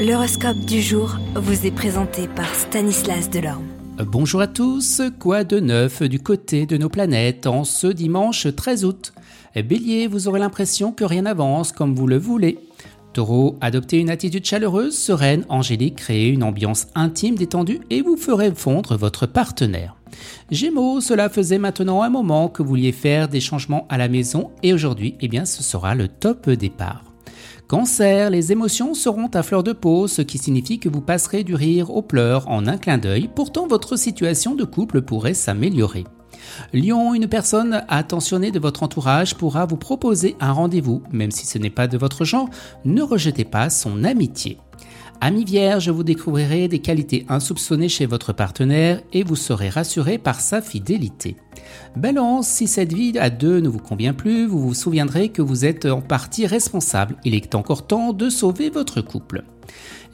L'horoscope du jour vous est présenté par Stanislas Delorme. Bonjour à tous, quoi de neuf du côté de nos planètes en ce dimanche 13 août? Bélier, vous aurez l'impression que rien n'avance comme vous le voulez. Taureau, adoptez une attitude chaleureuse, sereine, angélique, créez une ambiance intime, détendue et vous ferez fondre votre partenaire. Gémeaux, cela faisait maintenant un moment que vous vouliez faire des changements à la maison et aujourd'hui, eh bien, ce sera le top départ. Cancer, les émotions seront à fleur de peau, ce qui signifie que vous passerez du rire aux pleurs en un clin d'œil, pourtant votre situation de couple pourrait s'améliorer. Lion, une personne attentionnée de votre entourage pourra vous proposer un rendez-vous, même si ce n'est pas de votre genre, ne rejetez pas son amitié. Ami Vierge, vous découvrirez des qualités insoupçonnées chez votre partenaire et vous serez rassuré par sa fidélité. Balance, si cette vie à deux ne vous convient plus, vous vous souviendrez que vous êtes en partie responsable. Il est encore temps de sauver votre couple.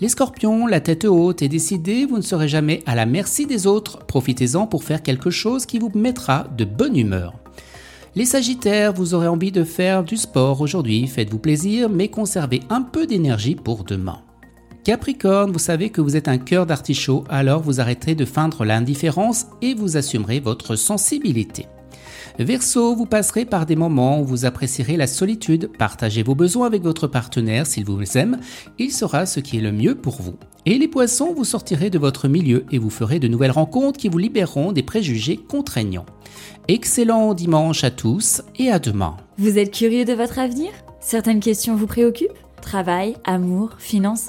Les scorpions, la tête haute et décidée, vous ne serez jamais à la merci des autres. Profitez-en pour faire quelque chose qui vous mettra de bonne humeur. Les Sagittaires, vous aurez envie de faire du sport aujourd'hui, faites-vous plaisir, mais conservez un peu d'énergie pour demain. Capricorne, vous savez que vous êtes un cœur d'artichaut, alors vous arrêterez de feindre l'indifférence et vous assumerez votre sensibilité. Verseau, vous passerez par des moments où vous apprécierez la solitude, partagez vos besoins avec votre partenaire s'il vous aime, il sera ce qui est le mieux pour vous. Et les poissons, vous sortirez de votre milieu et vous ferez de nouvelles rencontres qui vous libéreront des préjugés contraignants. Excellent dimanche à tous et à demain. Vous êtes curieux de votre avenir? Certaines questions vous préoccupent? Travail, amour, finances